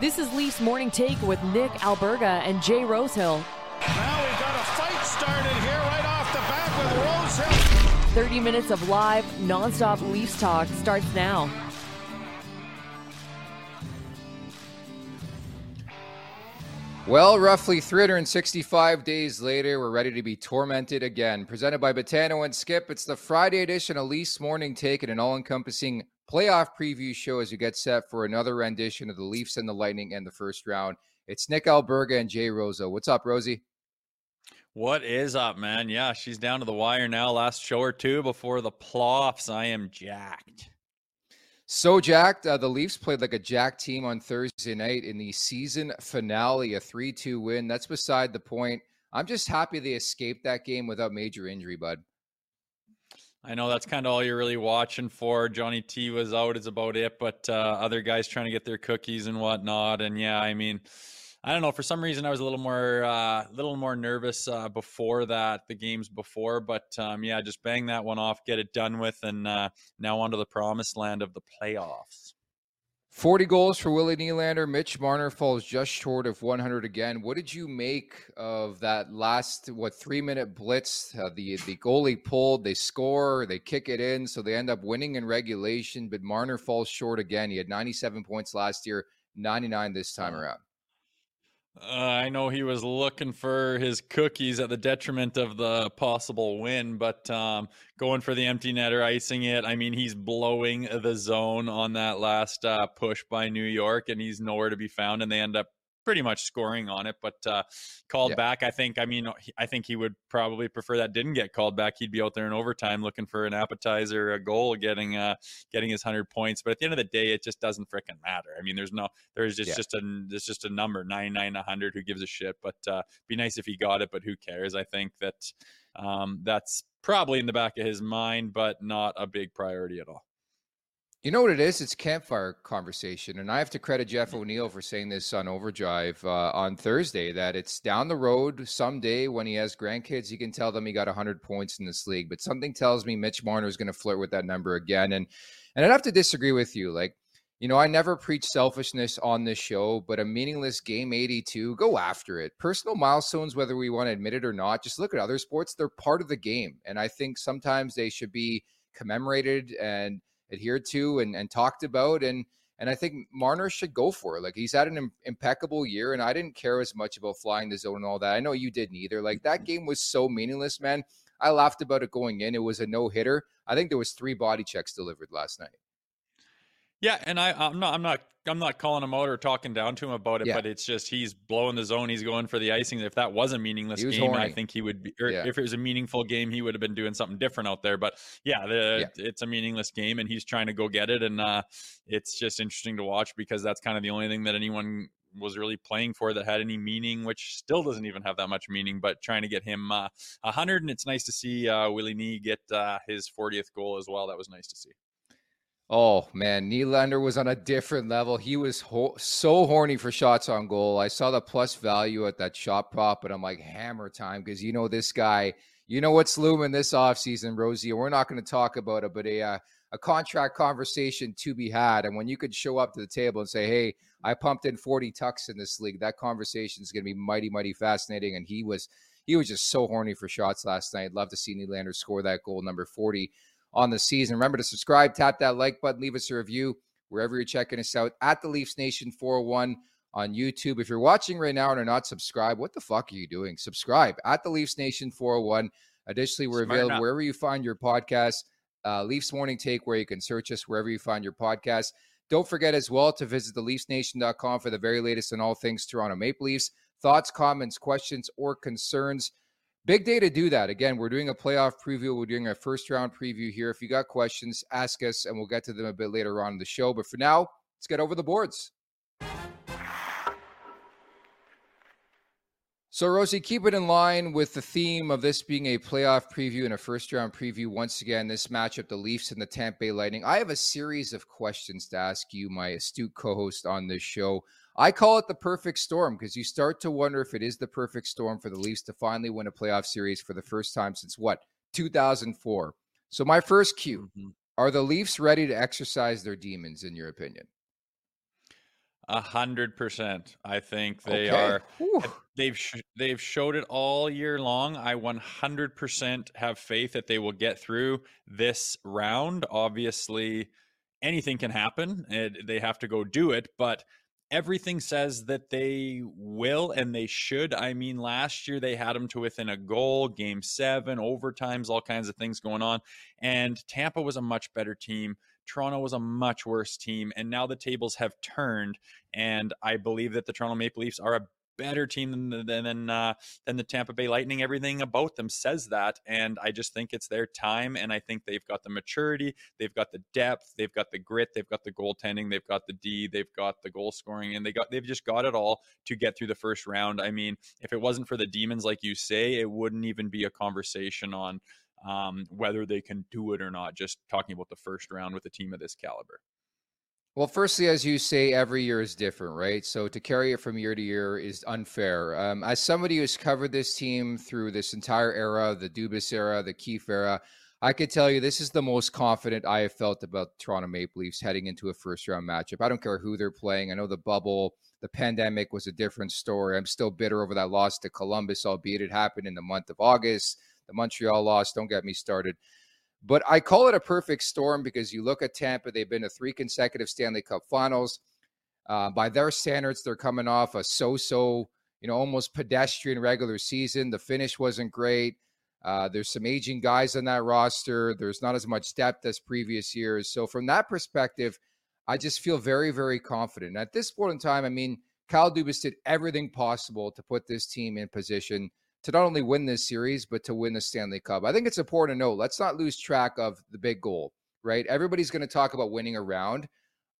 This is Leafs Morning Take with Nick Alberga and Jay Rosehill. Now we've got a fight started here right off the bat with Rosehill. 30 minutes of live, nonstop Leafs talk starts now. Well, roughly 365 days later, we're ready to be tormented again. Presented by Betano and Skip, it's the Friday edition of Leafs Morning Take and an all encompassing playoff preview show as you get set for another rendition of the Leafs and the Lightning in the first round. It's Nick Alberga and Jay Rosa. What's up, Rosie? What is up, man? Yeah, she's down to the wire now. Last show or two before the playoffs. I am jacked. So jacked. Uh, the Leafs played like a jack team on Thursday night in the season finale, a 3 2 win. That's beside the point. I'm just happy they escaped that game without major injury, bud. I know that's kind of all you're really watching for. Johnny T was out, is about it, but uh, other guys trying to get their cookies and whatnot. And yeah, I mean, I don't know. For some reason, I was a little more, uh, little more nervous uh, before that, the games before. But um, yeah, just bang that one off, get it done with, and uh, now onto the promised land of the playoffs. 40 goals for Willie Nylander. Mitch Marner falls just short of 100 again. What did you make of that last what three minute blitz? Uh, the the goalie pulled, they score, they kick it in, so they end up winning in regulation. But Marner falls short again. He had 97 points last year, 99 this time around. Uh, I know he was looking for his cookies at the detriment of the possible win, but um, going for the empty netter, icing it. I mean, he's blowing the zone on that last uh, push by New York, and he's nowhere to be found. And they end up pretty much scoring on it, but uh, called yeah. back. I think. I mean, I think he would probably prefer that didn't get called back. He'd be out there in overtime looking for an appetizer, a goal, getting uh, getting his hundred points. But at the end of the day, it just doesn't freaking matter. I mean, there's no, there's just yeah. just a there's just a number nine nine hundred. Who gives a shit? But uh, be nice if he got it, but who cares? I think that um, that's probably in the back of his mind, but not a big priority at all. You know what it is? It's campfire conversation, and I have to credit Jeff O'Neill for saying this on Overdrive uh, on Thursday that it's down the road someday when he has grandkids, he can tell them he got 100 points in this league. But something tells me Mitch Marner is going to flirt with that number again, and and I'd have to disagree with you. Like, you know, I never preach selfishness on this show, but a meaningless game 82, go after it. Personal milestones, whether we want to admit it or not, just look at other sports; they're part of the game, and I think sometimes they should be commemorated and adhered to and, and talked about. And and I think Marner should go for it. Like he's had an Im- impeccable year, and I didn't care as much about flying the zone and all that. I know you didn't either. Like that mm-hmm. game was so meaningless, man. I laughed about it going in. It was a no hitter. I think there was three body checks delivered last night. Yeah, and I, I'm not, I'm not, I'm not calling him out or talking down to him about it, Yeah. but it's just he's blowing the zone. He's going for the icing. If that was a meaningless was game, I think he would be. Or Yeah. if it was a meaningful game, he would have been doing something different out there. But yeah, the, it's a meaningless game, and he's trying to go get it. And uh, it's just interesting to watch because that's kind of the only thing that anyone was really playing for that had any meaning, which still doesn't even have that much meaning. But trying to get him uh, 100, and it's nice to see uh, Willie Nee get uh, his 40th goal as well. That was nice to see. Oh man, Nylander was on a different level. He was ho- so horny for shots on goal. I saw the plus value at that shot prop, but I'm like hammer time because you know this guy. You know what's looming this offseason, Rosie. We're not going to talk about it, but a uh, a contract conversation to be had. And when you could show up to the table and say, "Hey, I pumped in 40 tucks in this league," that conversation is going to be mighty, mighty fascinating. And he was he was just so horny for shots last night. Love to see Nylander score that goal number 40 on the season. Remember to subscribe, tap that like button, leave us a review wherever you're checking us out at the Leafs Nation 401 on YouTube. If you're watching right now and are not subscribed, what the fuck are you doing? Subscribe at the Leafs Nation 401. Additionally, we're Smart available enough. wherever you find your podcast. Uh, Leafs Morning Take, where you can search us wherever you find your podcast. Don't forget as well to visit the theleafsnation.com for the very latest on all things Toronto Maple Leafs. Thoughts, comments, questions, or concerns. Big day to do that. Again, we're doing a playoff preview. We're doing a first round preview here. If you got questions, ask us and we'll get to them a bit later on in the show. But for now, let's get over the boards. So, Rosie, keep it in line with the theme of this being a playoff preview and a first round preview. Once again, this matchup, the Leafs and the Tampa Bay Lightning. I have a series of questions to ask you, my astute co host on this show. I call it the perfect storm because you start to wonder if it is the perfect storm for the Leafs to finally win a playoff series for the first time since what, 2004. So, my first cue Mhm. are the Leafs ready to exercise their demons, in your opinion? A hundred percent. I think they Okay. are. Whew. They've sh- they've showed it all year long. I 100% have faith that they will get through this round. Obviously, anything can happen. And they have to go do it, but everything says that they will and they should. I mean, last year they had them to within a goal, game seven, overtimes, all kinds of things going on. And Tampa was a much better team. Toronto was a much worse team. And now the tables have turned. And I believe that the Toronto Maple Leafs are a better team than the- than uh, than the Tampa Bay Lightning. Everything about them says that, and I just think it's their time. And I think they've got the maturity, they've got the depth, they've got the grit, they've got the goaltending, they've got the D, they've got the goal scoring, and they got they've just got it all to get through the first round. I mean, if it wasn't for the demons, like you say, it wouldn't even be a conversation on um, whether they can do it or not. Just talking about the first round with a team of this caliber. Well, firstly, as you say, every year is different, right? So to carry it from year to year is unfair. Um, as somebody who's covered this team through this entire era, the Dubas era, the Keefe era, I could tell you this is the most confident I have felt about Toronto Maple Leafs heading into a first round matchup. I don't care who they're playing. I know the bubble, the pandemic was a different story. I'm still bitter over that loss to Columbus, albeit it happened in the month of August. The Montreal loss, don't get me started. But I call it a perfect storm because you look at Tampa, they've been to three consecutive Stanley Cup finals. Uh, by their standards, they're coming off a so so, you know, almost pedestrian regular season. The finish wasn't great. Uh, there's some aging guys on that roster. There's not as much depth as previous years. So, from that perspective, I just feel very, very confident. At this point in time, I mean, Kyle Dubas did everything possible to put this team in position to not only win this series, but to win the Stanley Cup. I think it's important to note let's not lose track of the big goal, right? Everybody's going to talk about winning a round.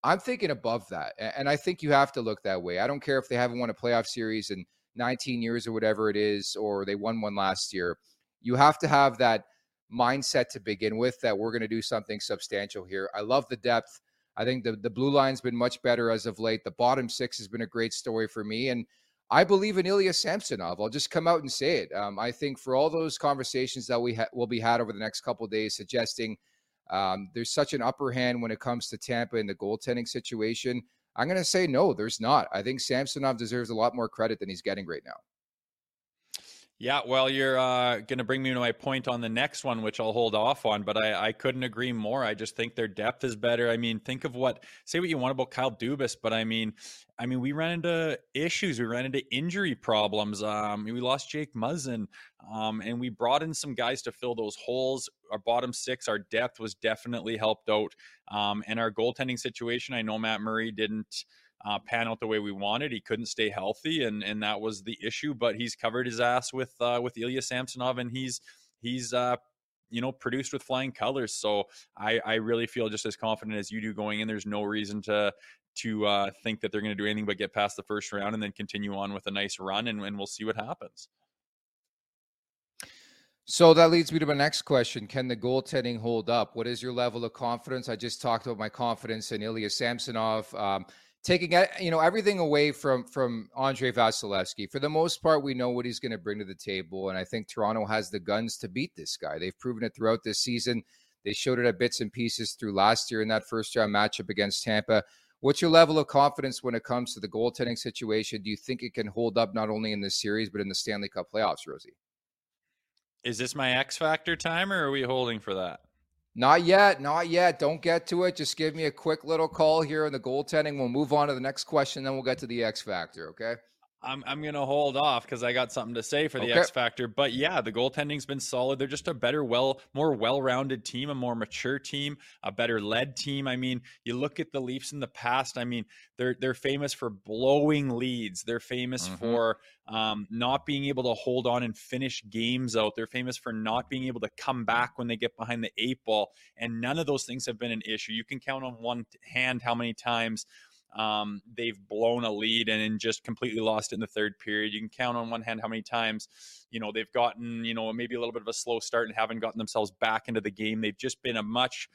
I'm thinking above that. And I think you have to look that way. I don't care if they haven't won a playoff series in 19 years or whatever it is, or they won one last year. You have to have that mindset to begin with that we're going to do something substantial here. I love the depth. I think the, the blue line's been much better as of late. The bottom six has been a great story for me. And I believe in Ilya Samsonov. I'll just come out and say it. Um, I think for all those conversations that we ha- will be had over the next couple days, suggesting um, there's such an upper hand when it comes to Tampa in the goaltending situation, I'm going to say no, there's not. I think Samsonov deserves a lot more credit than he's getting right now. Yeah, well, you're uh, going to bring me to my point on the next one, which I'll hold off on, but I, I couldn't agree more. I just think their depth is better. I mean, think of what, say what you want about Kyle Dubas, but I mean, I mean, we ran into issues. We ran into injury problems. Um, we lost Jake Muzzin, um, and we brought in some guys to fill those holes. Our bottom six, our depth was definitely helped out, um, and our goaltending situation. I know Matt Murray didn't uh, pan out the way we wanted. He couldn't stay healthy, and and that was the issue. But he's covered his ass with uh, with Ilya Samsonov, and he's he's uh, you know produced with flying colors. So I I really feel just as confident as you do going in. There's no reason to to uh, think that they're going to do anything but get past the first round and then continue on with a nice run, and, and we'll see what happens. So that leads me to my next question. Can the goaltending hold up? What is your level of confidence? I just talked about my confidence in Ilya Samsonov. Um, taking you know everything away from from Andrei Vasilevskiy. For the most part, we know what he's going to bring to the table, and I think Toronto has the guns to beat this guy. They've proven it throughout this season. They showed it at bits and pieces through last year in that first round matchup against Tampa. What's your level of confidence when it comes to the goaltending situation? Do you think it can hold up not only in this series but in the Stanley Cup playoffs, Rosie? Is this my X Factor time, or are we holding for that? Not yet, not yet. Don't get to it. Just give me a quick little call here on the goaltending. We'll move on to the next question, then we'll get to the X factor. Okay. I'm I'm gonna hold off because I got something to say for the okay. X factor. But yeah, the goaltending's been solid. They're just a better, well, more well-rounded team, a more mature team, a better led team. I mean, you look at the Leafs in the past. I mean, they're they're famous for blowing leads. They're famous mm-hmm. for um, not being able to hold on and finish games out. They're famous for not being able to come back when they get behind the eight ball. And none of those things have been an issue. You can count on one hand how many times um, they've blown a lead and just completely lost in the third period. You can count on one hand how many times, you know, they've gotten, you know, maybe a little bit of a slow start and haven't gotten themselves back into the game. They've just been a much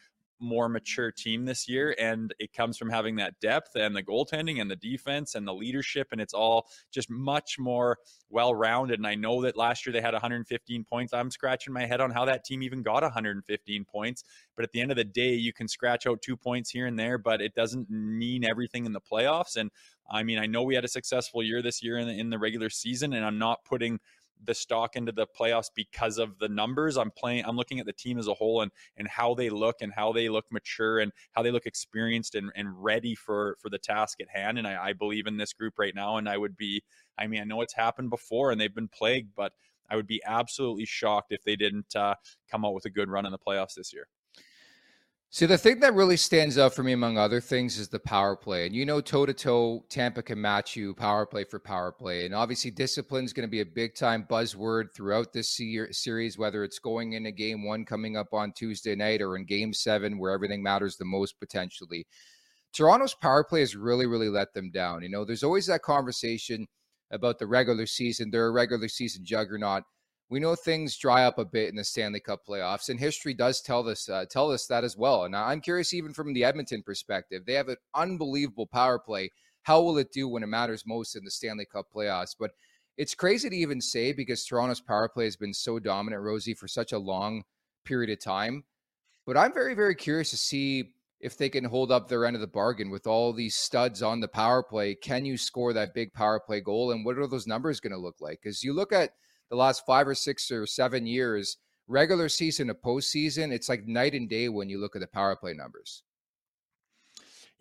more mature team this year and it comes from having that depth and the goaltending and the defense and the leadership and it's all just much more well rounded and I know that last year they had 115 points. I'm scratching my head on how that team even got 115 points. But at the end of the day you can scratch out two points here and there but it doesn't mean everything in the playoffs. And I mean I know we had a successful year this year in the, in the regular season and I'm not putting the stock into the playoffs because of the numbers. I'm playing. I'm looking at the team as a whole and and how they look and how they look mature and how they look experienced and, and ready for for the task at hand. And I, I believe in this group right now. And I would be. I mean, I know it's happened before and they've been plagued, but I would be absolutely shocked if they didn't uh, come out with a good run in the playoffs this year. See, the thing that really stands out for me, among other things, is the power play. And you know, toe to toe, Tampa can match you power play for power play. And obviously, discipline is going to be a big time buzzword throughout this series, whether it's going into game one coming up on Tuesday night or in game seven, where everything matters the most potentially. Toronto's power play has really, really let them down. You know, there's always that conversation about the regular season. They're a regular season juggernaut we know things dry up a bit in the Stanley Cup playoffs, and history does tell us uh, tell us that as well. And I'm curious, even from the Edmonton perspective, they have an unbelievable power play. How will it do when it matters most in the Stanley Cup playoffs? But it's crazy to even say because Toronto's power play has been so dominant, Rosie, for such a long period of time. But I'm very, very curious to see if they can hold up their end of the bargain with all these studs on the power play. Can you score that big power play goal? And what are those numbers going to look like? Because you look at the last five or six or seven years, regular season to postseason, it's like night and day when you look at the power play numbers.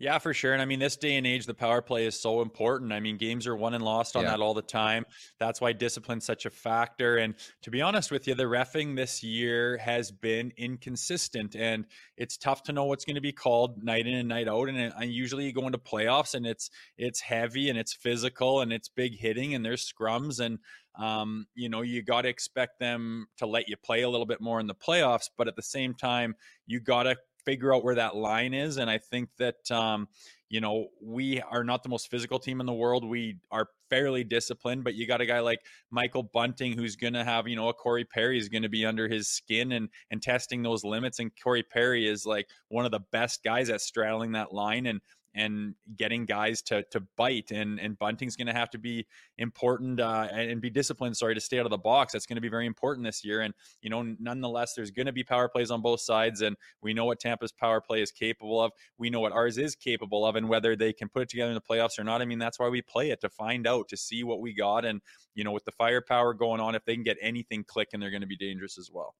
Yeah, for sure. And I mean, this day and age, the power play is so important. I mean, games are won and lost on yeah. that all the time. That's why discipline's such a factor. And to be honest with you, the refing this year has been inconsistent, and it's tough to know what's going to be called night in and night out. And I usually you go into playoffs, and it's it's heavy and it's physical and it's big hitting, and there's scrums and um, you know, you got to expect them to let you play a little bit more in the playoffs, but at the same time, you got to figure out where that line is. And I think that, um, you know, we are not the most physical team in the world. We are fairly disciplined, but you got a guy like Michael Bunting who's going to have, you know, a Corey Perry is going to be under his skin and and testing those limits. And Corey Perry is like one of the best guys at straddling that line and and getting guys to to bite. And and Bunting's going to have to be important uh, and be disciplined. Sorry to stay out of the box. That's going to be very important this year. And you know, nonetheless, there's going to be power plays on both sides, and we know what Tampa's power play is capable of. We know what ours is capable of, and whether they can put it together in the playoffs or not. I mean, that's why we play it to find out, to see what we got, and you know, with the firepower going on, if they can get anything clicking, they're going to be dangerous as well.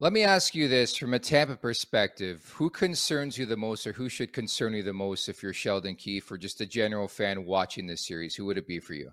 Let me ask you this from a Tampa perspective who concerns you the most, or who should concern you the most if you're Sheldon Keefe or just a general fan watching this series? Who would it be for you?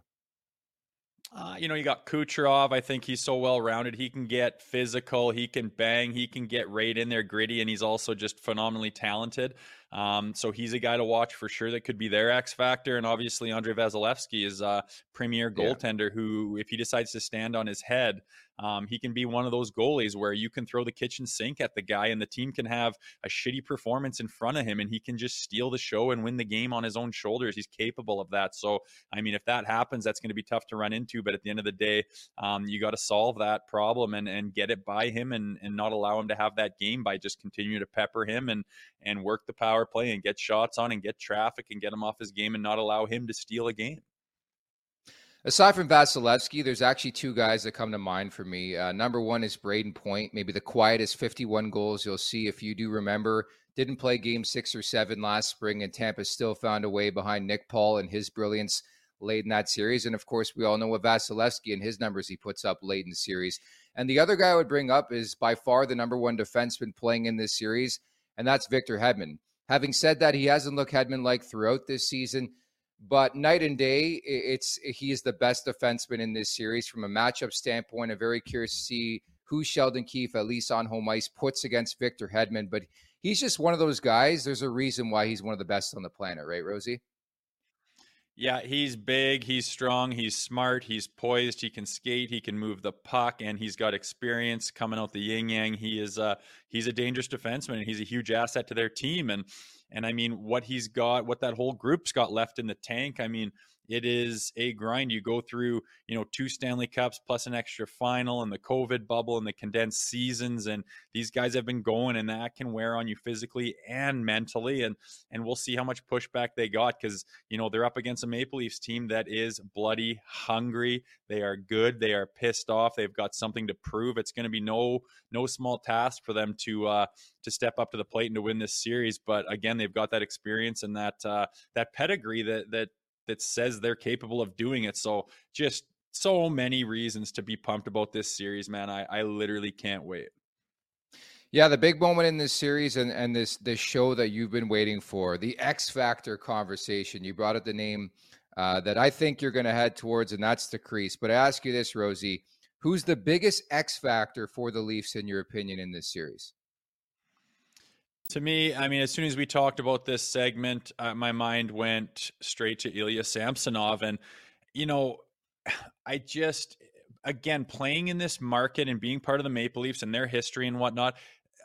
Uh, you know, you got Kucherov. I think he's so well rounded. He can get physical. He can bang. He can get right in there gritty, and he's also just phenomenally talented. Um, so he's a guy to watch for sure. That could be their X factor. And obviously, Andrei Vasilevskiy is a premier goaltender yeah. who, if he decides to stand on his head, um, he can be one of those goalies where you can throw the kitchen sink at the guy and the team can have a shitty performance in front of him and he can just steal the show and win the game on his own shoulders. He's capable of that. So, I mean, if that happens, that's going to be tough to run into. But at the end of the day, um, you got to solve that problem and, and get it by him and, and not allow him to have that game by just continue to pepper him and, and work the power play and get shots on and get traffic and get him off his game and not allow him to steal a game. Aside from Vasilevskiy, there's actually two guys that come to mind for me. Uh, number one is Brayden Point, maybe the quietest 51 goals you'll see if you do remember. Didn't play game six or seven last spring, and Tampa still found a way behind Nick Paul and his brilliance late in that series. And of course, we all know what Vasilevskiy and his numbers he puts up late in the series. And the other guy I would bring up is by far the number one defenseman playing in this series, and that's Victor Hedman. Having said that, he hasn't looked Hedman like throughout this season. But night and day, it's he is the best defenseman in this series from a matchup standpoint. I'm very curious to see who Sheldon Keefe, at least on home ice, puts against Victor Hedman. But he's just one of those guys. There's a reason why he's one of the best on the planet, right, Rosie? Yeah, he's big, he's strong, he's smart, he's poised, he can skate, he can move the puck, and he's got experience coming out the yin yang. He is uh he's a dangerous defenseman and he's a huge asset to their team. And and I mean what he's got, what that whole group's got left in the tank. I mean, it is a grind. You go through, you know, two Stanley Cups plus an extra final and the COVID bubble and the condensed seasons. And these guys have been going and that can wear on you physically and mentally. And and we'll see how much pushback they got because, you know, they're up against a Maple Leafs team that is bloody hungry. They are good. They are pissed off. They've got something to prove. It's going to be no no small task for them to uh to step up to the plate and to win this series. But again, they've got that experience and that uh that pedigree that that that says they're capable of doing it. So just so many reasons to be pumped about this series, man. I, I literally can't wait. Yeah, the big moment in this series and, and this this show that you've been waiting for, the X Factor conversation. You brought up the name uh, that I think you're going to head towards, and that's the crease. But I ask you this, Rosie, who's the biggest X factor for the Leafs in your opinion in this series? To me, I mean, as soon as we talked about this segment, uh, my mind went straight to Ilya Samsonov. And, you know, I just, again, playing in this market and being part of the Maple Leafs and their history and whatnot,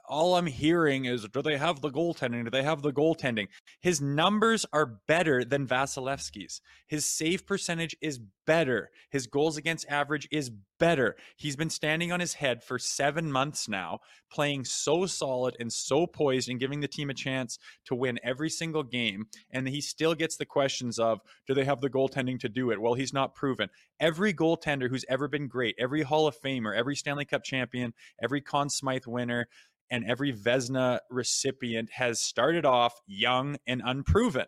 all I'm hearing is, do they have the goaltending? Do they have the goaltending? His numbers are better than Vasilevskiy's. His save percentage is better. His goals against average is better. He's been standing on his head for seven months now, playing so solid and so poised and giving the team a chance to win every single game. And he still gets the questions of, do they have the goaltending to do it? Well, he's not proven. Every goaltender who's ever been great, every Hall of Famer, every Stanley Cup champion, every Conn Smythe winner, and every Vezina recipient has started off young and unproven.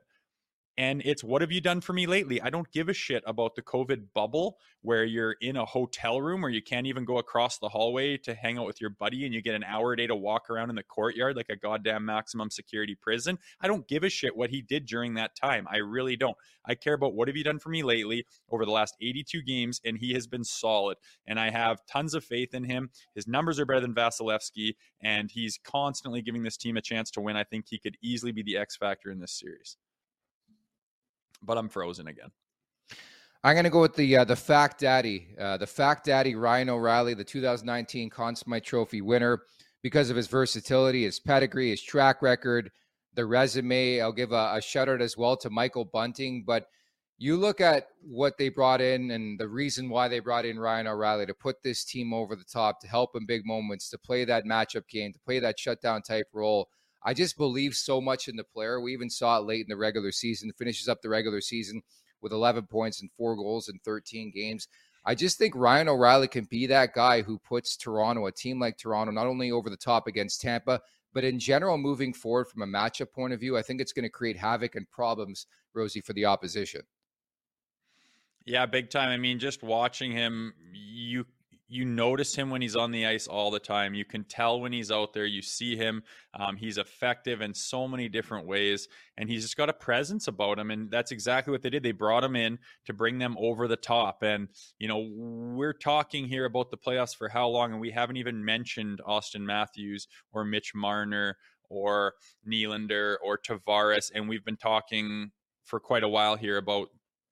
And it's what have you done for me lately? I don't give a shit about the COVID bubble where you're in a hotel room where you can't even go across the hallway to hang out with your buddy and you get an hour a day to walk around in the courtyard like a goddamn maximum security prison. I don't give a shit what he did during that time. I really don't. I care about what have you done for me lately over the last 82 games, and he has been solid. And I have tons of faith in him. His numbers are better than Vasilevskiy, and he's constantly giving this team a chance to win. I think he could easily be the X factor in this series but I'm frozen again. I'm going to go with the uh, the fact daddy, uh, the fact daddy Ryan O'Reilly, the 2019 Conn Smythe Trophy winner, because of his versatility, his pedigree, his track record, the resume. I'll give a, a shout out as well to Michael Bunting. But you look at what they brought in and the reason why they brought in Ryan O'Reilly to put this team over the top, to help in big moments, to play that matchup game, to play that shutdown type role. I just believe so much in the player. We even saw it late in the regular season, finishes up the regular season with 11 points and four goals in 13 games. I just think Ryan O'Reilly can be that guy who puts Toronto, a team like Toronto, not only over the top against Tampa, but in general, moving forward from a matchup point of view, I think it's going to create havoc and problems, Rosie, for the opposition. Yeah, big time. I mean, just watching him, you you notice him when he's on the ice all the time. You can tell when he's out there. You see him. Um, he's effective in so many different ways, and he's just got a presence about him. And that's exactly what they did. They brought him in to bring them over the top. And you know, we're talking here about the playoffs for how long, and we haven't even mentioned Auston Matthews or Mitch Marner or Nylander or Tavares, and we've been talking for quite a while here about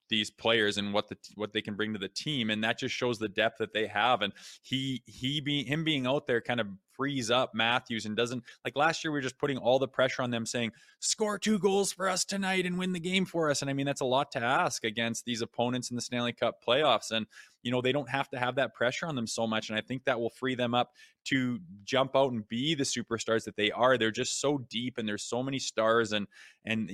these players and what the what they can bring to the team and that just shows the depth that they have and he he being him being out there kind of frees up Matthews and doesn't like last year we are just putting all the pressure on them saying score two goals for us tonight and win the game for us. And I mean that's a lot to ask against these opponents in the Stanley Cup playoffs. And you know they don't have to have that pressure on them so much. And I think that will free them up to jump out and be the superstars that they are. They're just so deep and there's so many stars. And and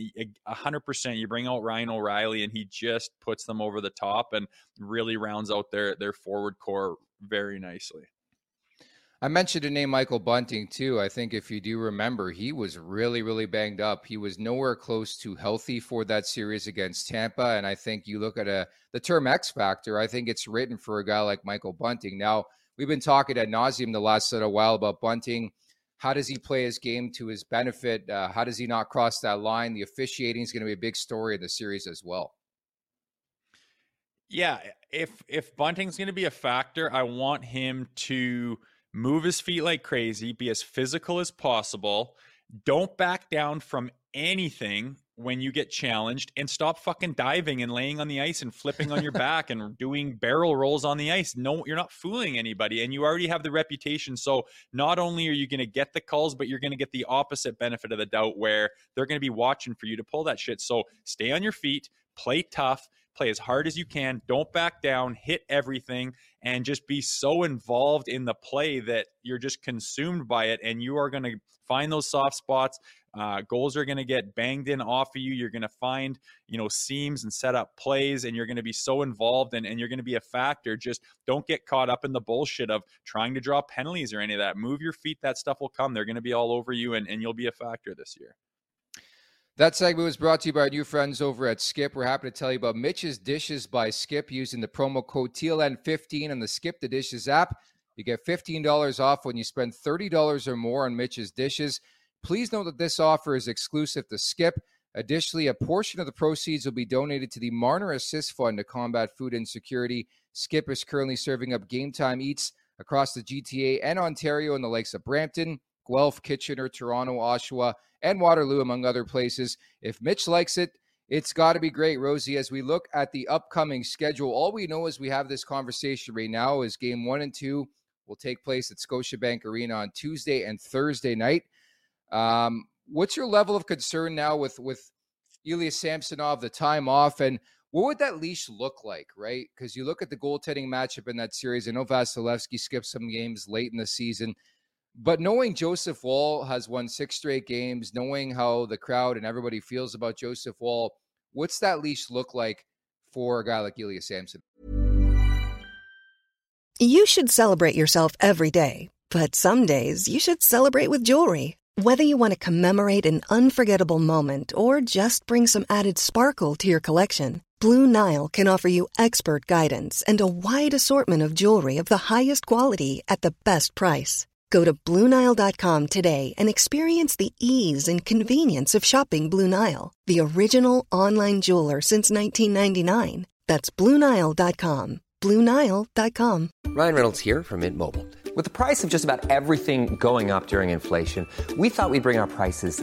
100% you bring out Ryan O'Reilly and he just puts them over the top and really rounds out their their forward core very nicely. I mentioned a name Michael Bunting too. I think if you do remember, he was really, really banged up. He was nowhere close to healthy for that series against Tampa. And I think you look at a the term X factor. I think it's written for a guy like Michael Bunting. Now we've been talking at nauseum the last little while about Bunting. How does he play his game to his benefit? Uh, how does he not cross that line? The officiating is going to be a big story in the series as well. Yeah, if if Bunting's going to be a factor, I want him to move his feet like crazy, be as physical as possible. Don't back down from anything when you get challenged and stop fucking diving and laying on the ice and flipping on your back and doing barrel rolls on the ice. No, you're not fooling anybody and you already have the reputation. So not only are you going to get the calls, but you're going to get the opposite benefit of the doubt where they're going to be watching for you to pull that shit. So stay on your feet, play tough, play as hard as you can, don't back down, hit everything and just be so involved in the play that you're just consumed by it and you are going to find those soft spots. Uh, goals are going to get banged in off of you. You're going to find you know seams and set up plays and you're going to be so involved and, and you're going to be a factor. Just don't get caught up in the bullshit of trying to draw penalties or any of that. Move your feet. That stuff will come. They're going to be all over you and, and you'll be a factor this year that segment was brought to you by our new friends over at Skip. We're happy to tell you about Mitch's Dishes by Skip using the promo code TLN15 on the Skip the Dishes app. You get $15 off when you spend $30 or more on Mitch's Dishes. Please note that this offer is exclusive to Skip. Additionally, a portion of the proceeds will be donated to the Marner Assist Fund to combat food insecurity. Skip is currently serving up game time eats across the GTA and Ontario in the likes of Brampton, Guelph, Kitchener, Toronto, Oshawa, and Waterloo, among other places. If Mitch likes it, it's got to be great, Rosie. As we look at the upcoming schedule, all we know as we have this conversation right now is game one and two will take place at Scotiabank Arena on Tuesday and Thursday night. Um, what's your level of concern now with with Ilya Samsonov, the time off, and what would that leash look like, right? Because you look at the goaltending matchup in that series. I know Vasilevskiy skipped some games late in the season. But knowing Joseph Woll has won six straight games, knowing how the crowd and everybody feels about Joseph Woll, what's that leash look like for a guy like Ilya Samson? You should celebrate yourself every day, but some days you should celebrate with jewelry. Whether you want to commemorate an unforgettable moment or just bring some added sparkle to your collection, Blue Nile can offer you expert guidance and a wide assortment of jewelry of the highest quality at the best price. Go to Bluenile.com today and experience the ease and convenience of shopping Blue Nile, the original online jeweler since 1999. That's Bluenile.com. Bluenile.com. Ryan Reynolds here from Mint Mobile. With the price of just about everything going up during inflation, we thought we'd bring our prices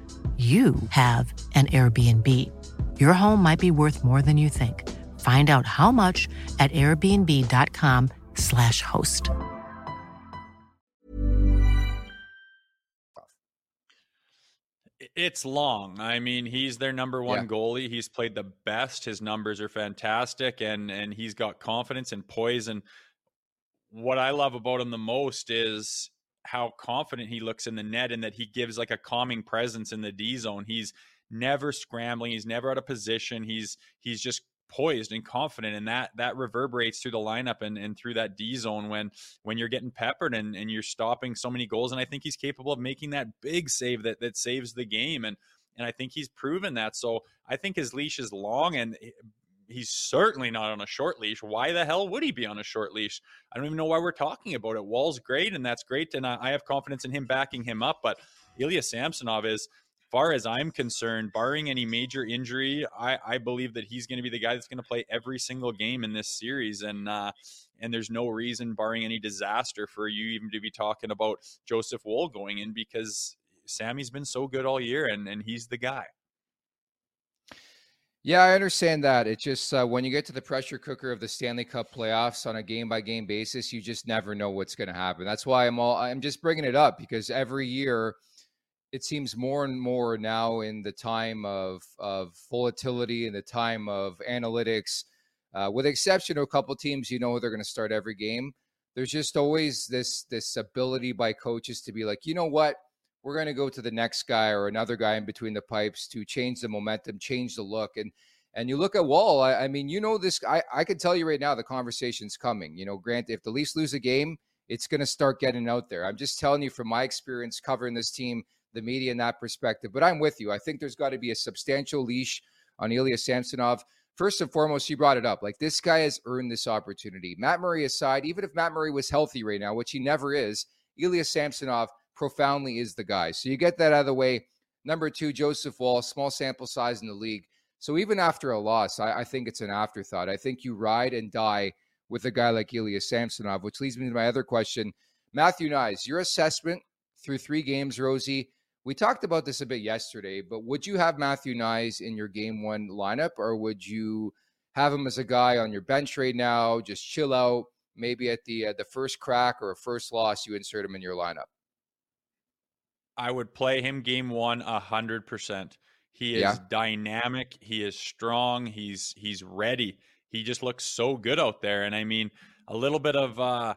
you have an Airbnb. Your home might be worth more than you think. Find out how much at airbnb.com/slash host. It's long. I mean, he's their number one Yeah. goalie. He's played the best. His numbers are fantastic, and and he's got confidence and poise. And what I love about him the most is how confident he looks in the net, and that he gives like a calming presence in the D zone. He's never scrambling. He's never out of position. He's he's just poised and confident and that that reverberates through the lineup and, and through that D zone when when you're getting peppered and, and you're stopping so many goals and I think he's capable of making that big save that that saves the game and and I think he's proven that so I think his leash is long and eh, he's certainly not on a short leash why the hell would he be on a short leash I don't even know why we're talking about it Woll's great and that's great and I, I have confidence in him backing him up but Ilya Samsonov is far as I'm concerned, barring any major injury, I, I believe that he's going to be the guy that's going to play every single game in this series. And uh, and there's no reason, barring any disaster, for you even to be talking about Joseph Woll going in because Sammy's been so good all year, and and he's the guy. Yeah, I understand that. It's just uh, when you get to the pressure cooker of the Stanley Cup playoffs on a game by game basis, you just never know what's going to happen. That's why I'm all I'm just bringing it up because every year it seems more and more now in the time of of volatility and the time of analytics, uh, with exception of a couple teams, you know they're going to start every game. There's just always this this ability by coaches to be like, you know what, we're going to go to the next guy or another guy in between the pipes to change the momentum, change the look, and and you look at Woll, I, I mean, you know this. I I can tell you right now, the conversation's coming. You know, Grant, if the Leafs lose a game, it's going to start getting out there. I'm just telling you from my experience covering this team the media in that perspective. But I'm with you. I think there's got to be a substantial leash on Ilya Samsonov. First and foremost, you brought it up. Like this guy has earned this opportunity. Matt Murray aside, even if Matt Murray was healthy right now, which he never is, Ilya Samsonov profoundly is the guy. So you get that out of the way. Number two, Joseph Woll, small sample size in the league. So even after a loss, I, I think it's an afterthought. I think you ride and die with a guy like Ilya Samsonov, which leads me to my other question. Matthew Knies, your assessment through three games, Rosie, we talked about this a bit yesterday, but would you have Matthew Knies in your game one lineup, or would you have him as a guy on your bench right now, just chill out? Maybe at the uh, the first crack or a first loss, you insert him in your lineup. I would play him game one a hundred percent. He is Yeah. dynamic. He is strong. He's he's ready. He just looks so good out there. And I mean, a little bit of uh,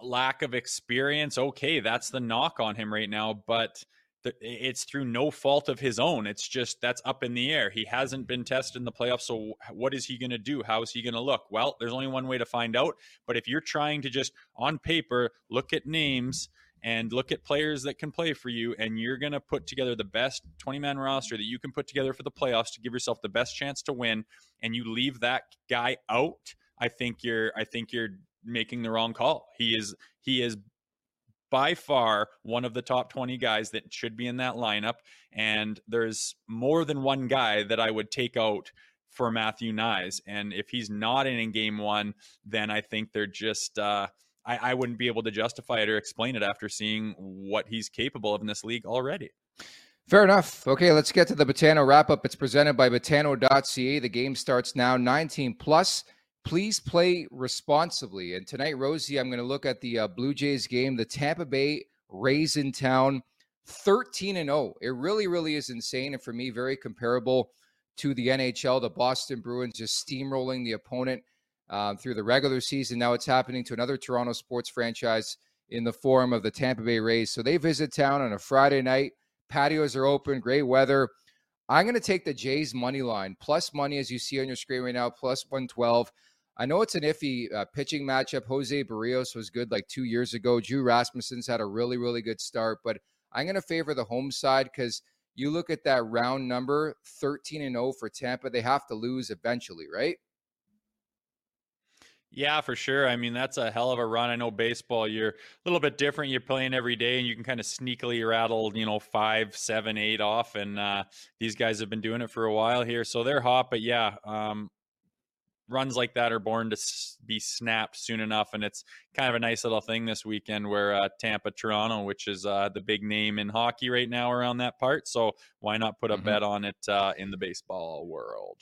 lack of experience. Okay, that's the knock on him right now. But th- it's through no fault of his own. It's just that's up in the air. He hasn't been tested in the playoffs. So what is he going to do? How is he going to look? Well, there's only one way to find out. But if you're trying to just on paper look at names and look at players that can play for you and you're going to put together the best 20 man roster that you can put together for the playoffs to give yourself the best chance to win and you leave that guy out i think you're i think you're making the wrong call he is he is by far one of the top 20 guys that should be in that lineup and there's more than one guy that i would take out for Matthew Knies. And if he's not in in game one, then I think they're just uh, I, I wouldn't be able to justify it or explain it after seeing what he's capable of in this league already. Fair enough. Okay, let's get to the Betano wrap up. It's presented by Betano.ca. The game starts now, 19 plus. Please play responsibly. And tonight, Rosie, I'm going to look at the uh, Blue Jays game, the Tampa Bay Rays in town, 13 and 0. It really, really is insane. And for me, very comparable to the NHL. The Boston Bruins just steamrolling the opponent um, through the regular season. Now it's happening to another Toronto sports franchise in the form of the Tampa Bay Rays. So they visit town on a Friday night. Patios are open, great weather. I'm going to take the Jays money line, plus money as you see on your screen right now, plus 112. I know it's an iffy uh, pitching matchup. Jose Berrios was good like two years ago. Drew Rasmussen's had a really, really good start, but I'm going to favor the home side because You look at that round number, 13 and 0 for Tampa. They have to lose eventually, right? Yeah, for sure. I mean, that's a hell of a run. I know baseball, you're a little bit different. You're playing every day and you can kind of sneakily rattle, you know, five, seven, eight off. And uh, these guys have been doing it for a while here. So they're hot. But yeah, um, runs like that are born to be snapped soon enough. And it's kind of a nice little thing this weekend where uh, Tampa, Toronto, which is uh, the big name in hockey right now around that part. So why not put a mm-hmm. bet on it uh, in the baseball world?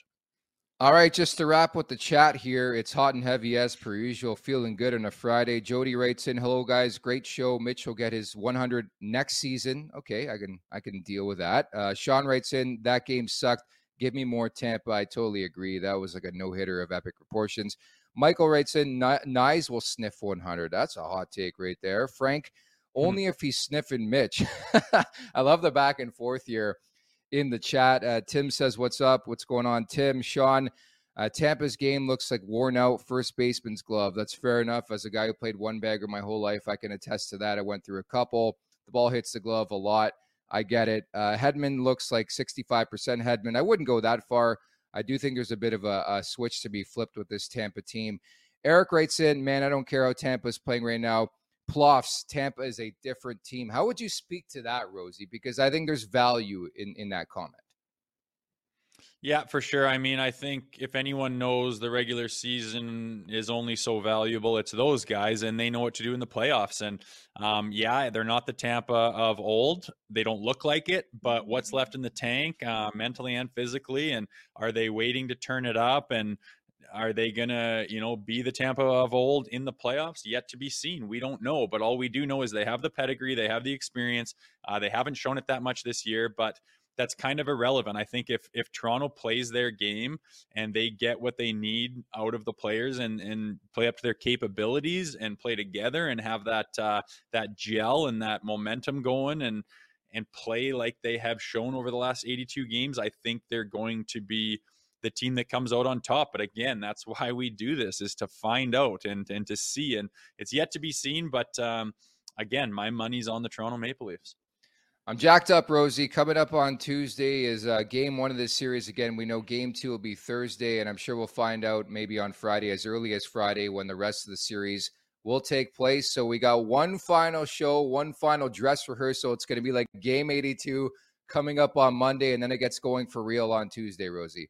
All right, just to wrap with the chat here, it's hot and heavy as per usual. Feeling good on a Friday. Jody writes in, "Hello guys, great show. Mitch will get his 100 next season. Okay, I can I can deal with that." Uh, Sean writes in, "That game sucked. Give me more Tampa." I totally agree. That was like a no hitter of epic proportions. Michael writes in, "Knies will sniff 100." That's a hot take right there. Frank, hmm. only if he's sniffing Mitch. I love the back and forth here in the chat. Uh, Tim says, What's up? What's going on? Tim, Sean, uh, Tampa's game looks like worn out first baseman's glove. That's fair enough. As a guy who played one bagger my whole life, I can attest to that. I went through a couple. The ball hits the glove a lot. I get it. Uh, Hedman looks like 65% Hedman. I wouldn't go that far. I do think there's a bit of a, a switch to be flipped with this Tampa team. Eric writes in, man, I don't care how Tampa's playing right now. Pluffs, Tampa is a different team. How would you speak to that, Rosie? Because I think there's value in, in that comment. Yeah, for sure. I mean, I think if anyone knows the regular season is only so valuable, it's those guys, and they know what to do in the playoffs. And um, yeah, they're not the Tampa of old. They don't look like it, but what's left in the tank, uh, mentally and physically, and are they waiting to turn it up? And are they gonna, you know, be the Tampa of old in the playoffs? Yet to be seen. We don't know, but all we do know is they have the pedigree, they have the experience. Uh, they haven't shown it that much this year, but that's kind of irrelevant. I think if if Toronto plays their game and they get what they need out of the players and and play up to their capabilities and play together and have that uh, that gel and that momentum going and and play like they have shown over the last 82 games, I think they're going to be the team that comes out on top. But again, that's why we do this is to find out and and to see. And it's yet to be seen. But um, again, my money's on the Toronto Maple Leafs. I'm jacked up, Rosie. Coming up on Tuesday is uh, game one of this series. Again, we know game two will be Thursday, and I'm sure we'll find out maybe on Friday, as early as Friday, when the rest of the series will take place. So we got one final show, one final dress rehearsal. It's going to be like game 82 coming up on Monday, and then it gets going for real on Tuesday, Rosie.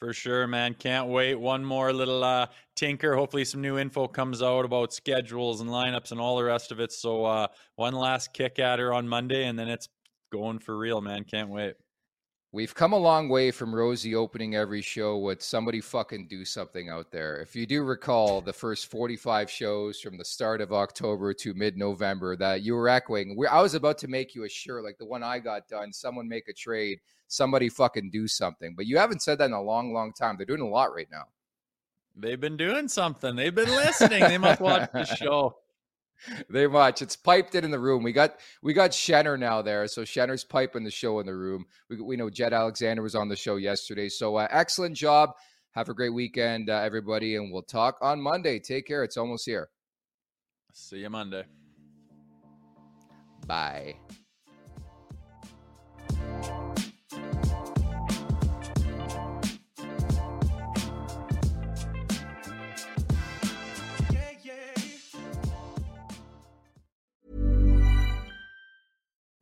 For sure, man. Can't wait. One more little uh, tinker. Hopefully, some new info comes out about schedules and lineups and all the rest of it. So, uh, one last kick at her on Monday, and then it's going for real, man. Can't wait. We've come a long way from Rosie opening every show with somebody fucking do something out there. If you do recall the first 45 shows from the start of October to mid November that you were echoing, I was about to make you a shirt like the one I got done. Someone make a trade, somebody fucking do something. But you haven't said that in a long, long time. They're doing a lot right now. They've been doing something. They've been listening. they must watch the show. They much. It's piped in in the room. We got we got Shenner now there, so Shenner's piping the show in the room. We we know Jed Alexander was on the show yesterday, so uh, excellent job. Have a great weekend, uh, everybody, and we'll talk on Monday. Take care. It's almost here. See you Monday. Bye.